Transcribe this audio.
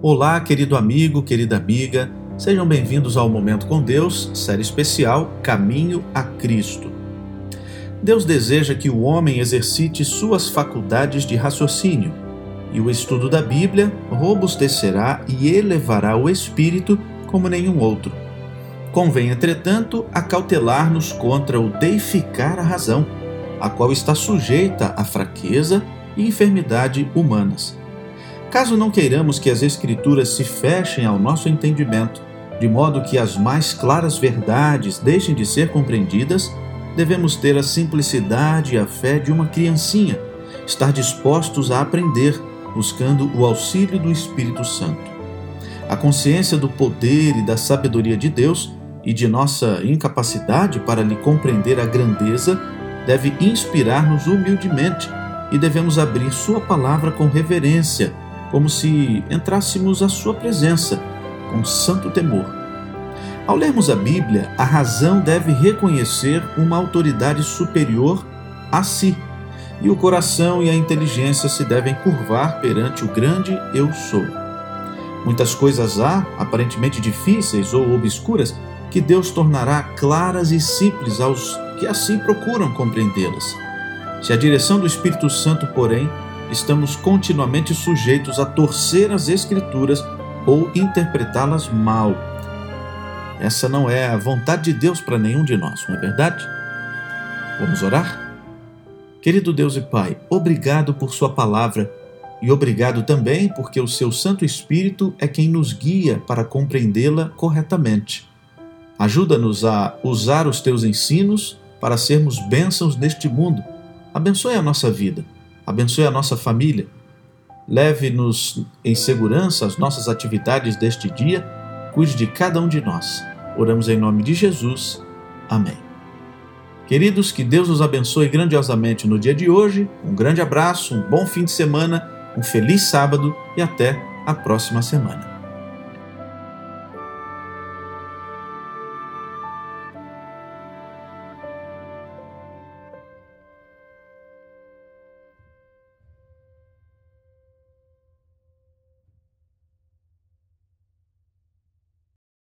Olá, querido amigo, querida amiga, sejam bem-vindos ao Momento com Deus, série especial Caminho a Cristo. Deus deseja que o homem exercite suas faculdades de raciocínio, e o estudo da Bíblia robustecerá e elevará o espírito como nenhum outro. Convém, entretanto, acautelar-nos contra o deificar a razão, a qual está sujeita à fraqueza e enfermidade humanas Caso não queiramos que as Escrituras se fechem ao nosso entendimento, de modo que as mais claras verdades deixem de ser compreendidas, devemos ter a simplicidade e a fé de uma criancinha, estar dispostos a aprender, buscando o auxílio do Espírito Santo. A consciência do poder e da sabedoria de Deus e de nossa incapacidade para lhe compreender a grandeza deve inspirar-nos humildemente e devemos abrir Sua palavra com reverência como se entrássemos à Sua presença com santo temor. Ao lermos a Bíblia, a razão deve reconhecer uma autoridade superior a si, e o coração e a inteligência se devem curvar perante o grande Eu Sou. Muitas coisas há, aparentemente difíceis ou obscuras, que Deus tornará claras e simples aos que assim procuram compreendê-las. Se a direção do Espírito Santo, porém, estamos continuamente sujeitos a torcer as Escrituras ou interpretá-las mal. Essa não é a vontade de Deus para nenhum de nós, não é verdade? Vamos orar? Querido Deus e Pai, obrigado por Sua palavra e obrigado também porque o Seu Santo Espírito é quem nos guia para compreendê-la corretamente. Ajuda-nos a usar os Teus ensinos para sermos bênçãos neste mundo. Abençoe a nossa vida abençoe a nossa família, leve-nos em segurança as nossas atividades deste dia, cuide de cada um de nós. Oramos em nome de Jesus. Amém. Queridos, que Deus os abençoe grandiosamente no dia de hoje. Um grande abraço, um bom fim de semana, um feliz sábado e até a próxima semana.